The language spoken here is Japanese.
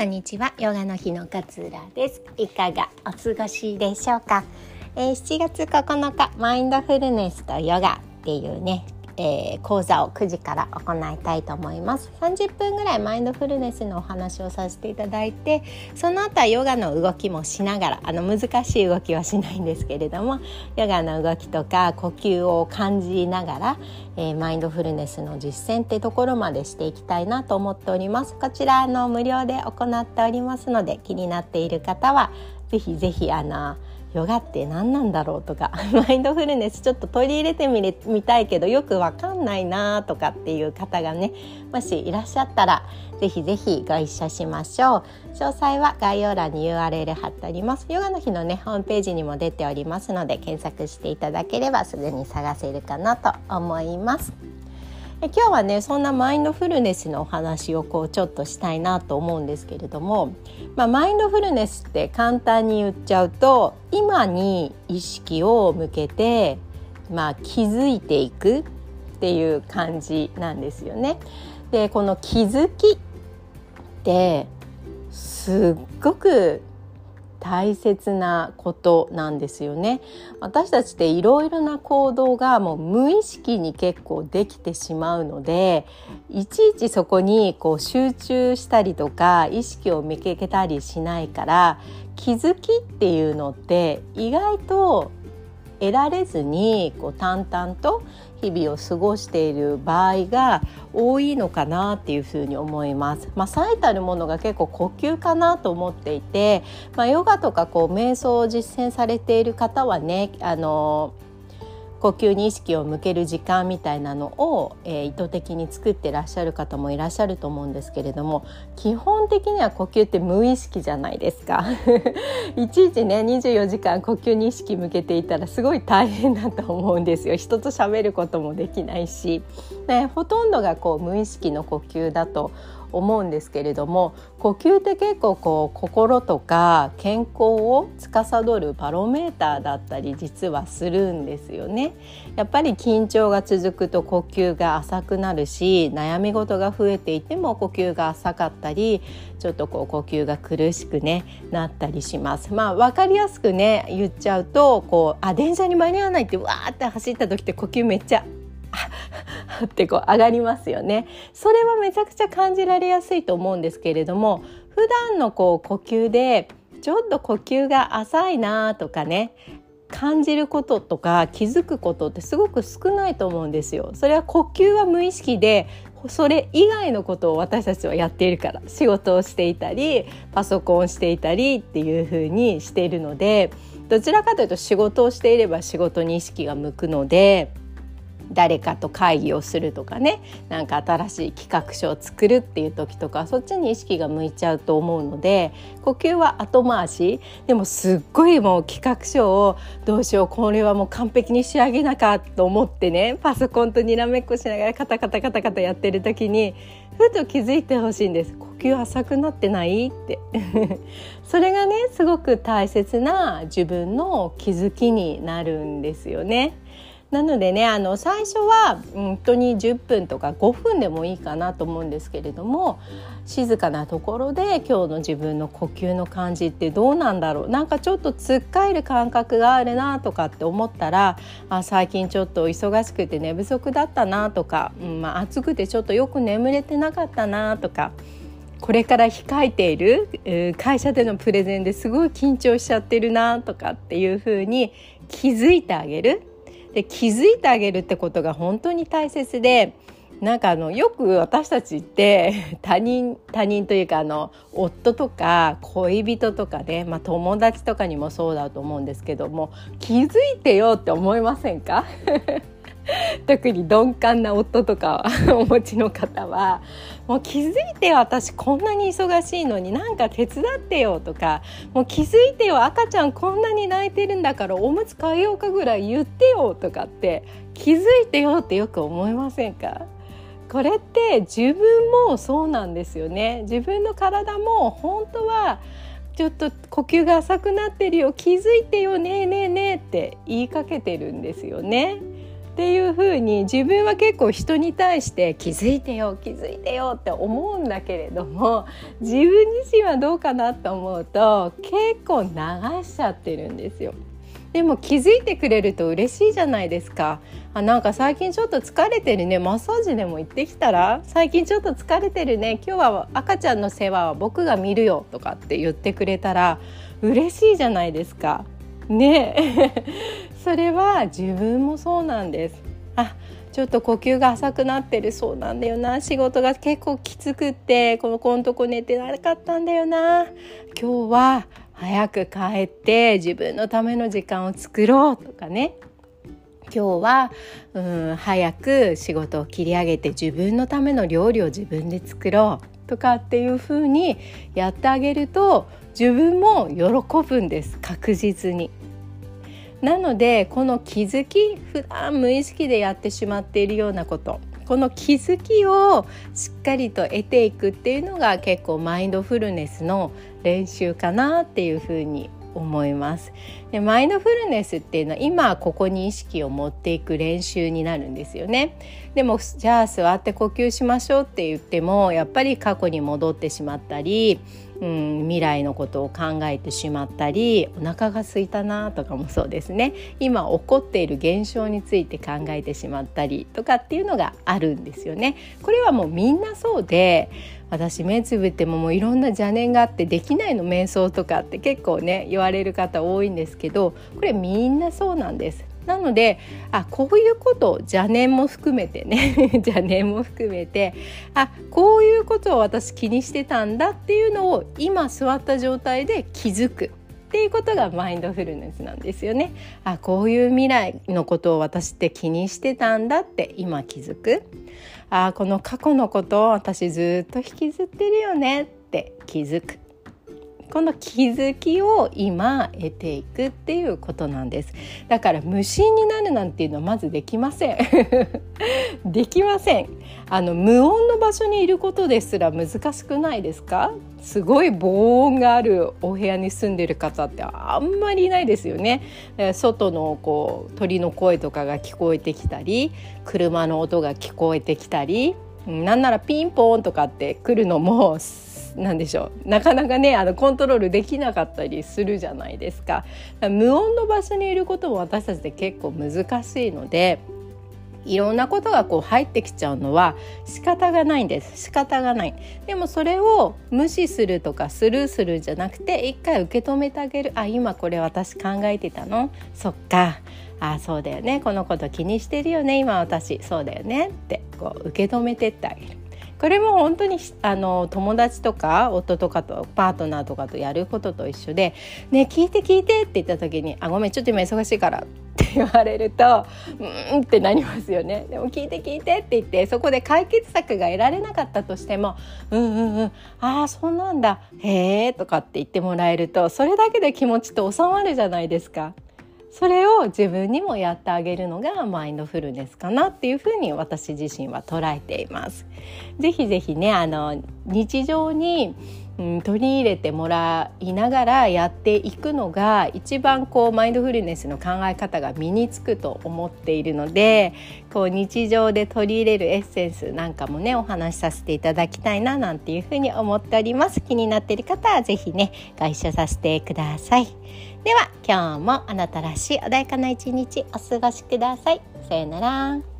こんにちは。ヨガの日の勝浦です。いかがお過ごしでしょうか、えー、7月9日マインドフルネスとヨガっていうねえー、講座を9時から行いたいと思います。30分ぐらいマインドフルネスのお話をさせていただいてその後はヨガの動きもしながらあの難しい動きはしないんですけれどもヨガの動きとか呼吸を感じながら、えー、マインドフルネスの実践ってところまでしていきたいなと思っております。こちらの無料で行っておりますので気になっている方はぜひぜひあのヨガって何なんだろうとか マインドフルネスちょっと取り入れてみれみたいけどよくわかんないなとかっていう方がねもしいらっしゃったらぜひぜひご一緒しましょう。詳細は概要欄に URL 貼っております。ヨガの日のねホームページにも出ておりますので検索していただければすぐに探せるかなと思います。今日はねそんなマインドフルネスのお話をこうちょっとしたいなと思うんですけれども、まあ、マインドフルネスって簡単に言っちゃうと今に意識を向けて、まあ、気づいていくっていう感じなんですよね。でこの気づきってすっごく大切なことなんですよね。私たちっていろいろな行動がもう無意識に結構できてしまうのでいちいちそこにこう集中したりとか意識を見かけたりしないから気づきっていうのって意外と得られずにこう淡々と日々を過ごしている場合が多いのかなっていうふうに思います。まあ、最たるものが結構呼吸かなと思っていて、まあ、ヨガとかこう瞑想を実践されている方はねあの呼吸に意識を向ける時間みたいなのを、えー、意図的に作ってらっしゃる方もいらっしゃると思うんですけれども基本的には呼吸って無意識じゃないですか。いちいちね24時間呼吸に意識向けていたらすごい大変だと思うんですよ。人と喋ることもできないし、ね、ほとんどがこう無意識の呼吸だと思うんですけれども呼吸って結構こう心とか健康を司るバロメーターだったり実はするんですよね。やっぱり緊張が続くと呼吸が浅くなるし悩み事が増えていても呼吸が浅かったりちょっとこう呼吸が苦しくねなったりします。まあ分かりやすくね言っちゃうとこうあ電車に間に合わないってわーって走った時って呼吸めっちゃ ってこう上がりますよねそれはめちゃくちゃ感じられやすいと思うんですけれども普段のこう呼吸でちょっと呼吸が浅いなとかね感じることとか気づくことってすごく少ないと思うんですよ。それは呼吸は無意識でそれ以外のことを私たちはやっているから仕事をしていたりパソコンをしていたりっていうふうにしているのでどちらかというと仕事をしていれば仕事に意識が向くので誰かと会議をするとかね。なんか新しい企画書を作るっていう時とかそっちに意識が向いちゃうと思うので呼吸は後回し。でもすっごいもう企画書をどうしようこれはもう完璧に仕上げなかと思ってね。パソコンとにらめっこしながらカタカタカタカタやってる時にふと気づいてほしいんです。呼吸浅くなってないって。それがねすごく大切な自分の気づきになるんですよね。なのでねあの最初は本当に10分とか5分でもいいかなと思うんですけれども静かなところで今日の自分の呼吸の感じってどうなんだろうなんかちょっとつっかえる感覚があるなとかって思ったらあ最近ちょっと忙しくて寝不足だったなとか、うんまあ、暑くてちょっとよく眠れてなかったなとか。これから控えている会社でのプレゼンですごい緊張しちゃってるなとかっていうふうに気づいてあげるで気づいてあげるってことが本当に大切でなんかあのよく私たちって 他人他人というかあの夫とか恋人とかね、まあ、友達とかにもそうだと思うんですけども気づいてよって思いませんか？特に鈍感な夫とかお持ちの方はもう気づいてよ私こんなに忙しいのになんか手伝ってよとかもう気づいてよ赤ちゃんこんなに泣いてるんだからおむつ替えようかぐらい言ってよとかって気づいてよってよく思いませんか？これって自分もそうなんですよね。自分の体も本当はちょっと呼吸が浅くなってるよ。気づいてよねえねえねえって言いかけてるんですよね。っていう風に自分は結構人に対して気づいてよ気づいてよって思うんだけれども 自分自身はどうかなと思うと結構流しちゃってるんですよ。でも気づいてくれると嬉しいじゃないですか。あなんか最近ちょっと疲れてるね。マッサージでも行ってきたら最近ちょっと疲れてるね。今日は赤ちゃんの世話は僕が見るよとかって言ってくれたら嬉しいじゃないですか。ね。それは自分もそうなんです。あちょっと呼吸が浅くなってるそうなんだよな。仕事が結構きつくってこの子のとこ寝てなかったんだよな。今日は早く帰って自分のための時間を作ろうとかね。今日はうん早く仕事を切り上げて自分のための料理を自分で作ろうとかっていう風にやってあげると自分も喜ぶんです。確実に。なのでこの気づき普段無意識でやってしまっているようなこと。この気づきをしっかりと得ていくっていうのが結構マインドフルネスの練習かなっていうふうに思います。でマインドフルネスっていうのは今ここに意識を持っていく練習になるんですよね。でもじゃあ座って呼吸しましょうって言ってもやっぱり過去に戻ってしまったりうん、未来のことを考えてしまったりお腹が空いたなとかもそうですね。今起こっている現象について考えてしまったりとかっていうのがあるんですよね。これはもうみんなそうで私目つぶってももういろんな邪念があってできないの瞑想とかって結構ね言われる方多いんですけどこれみんなそうなんです。なのであこういうこと邪念も含めてね 邪念も含めてあこういうことを私気にしてたんだっていうのを今座った状態で気づくっていうことがマインドフルネスなんですよね。あこういう未来のことを私って気にしてたんだって今気づく。あこの過去のことを私ずっと引きずってるよねって気づく。この気づきを今得ていくっていうことなんです。だから無心になるなんていうのはまずできません。できません。あの無音の場所にいることですら難しくないですか？すごい防音があるお部屋に住んでる方ってあんまりいないですよね。外のこう鳥の声とかが聞こえてきたり車の音が聞こえてきたりなんならピンポーンとかって来るのもなんでしょう。なかなかねあのコントロールできなかったりするじゃないですか。無音の場所にいることも私たちって結構難しいのでいろんなことがこう入ってきちゃうのは仕方がないんです。仕方がない。でもそれを無視するとかスルーするじゃなくて一回受け止めてあげる。あ今これ私考えてたの？そっか。あそうだよね。このこと気にしてるよね。今私。そうだよね。ってこう受け止めてってあげる。これも本当にあの友達とか夫とかとパートナーとかとやることと一緒で「ね聞いて聞いて」って言った時に「あごめんちょっと今忙しいから」って言われると「うん」ってなりますよね。でも聞いて聞いてって言ってそこで解決策が得られなかったとしても「うんうんうんああそうなんだへえ」とかって言ってもらえるとそれだけで気持ちって収まるじゃないですか。それを自分にもやってあげるのがマインドフルネスかなっていうふうに私自身は捉えています。ぜひぜひねあの日常にうん、取り入れてもらいながらやっていくのが一番こうマインドフルネスの考え方が身につくと思っているのでこう日常で取り入れるエッセンスなんかもねお話しさせていただきたいななんていうふうに思っております。気になっている方は是非ねご一緒させてください。では今日もあなたらしい穏やかな一日お過ごしください。さよなら。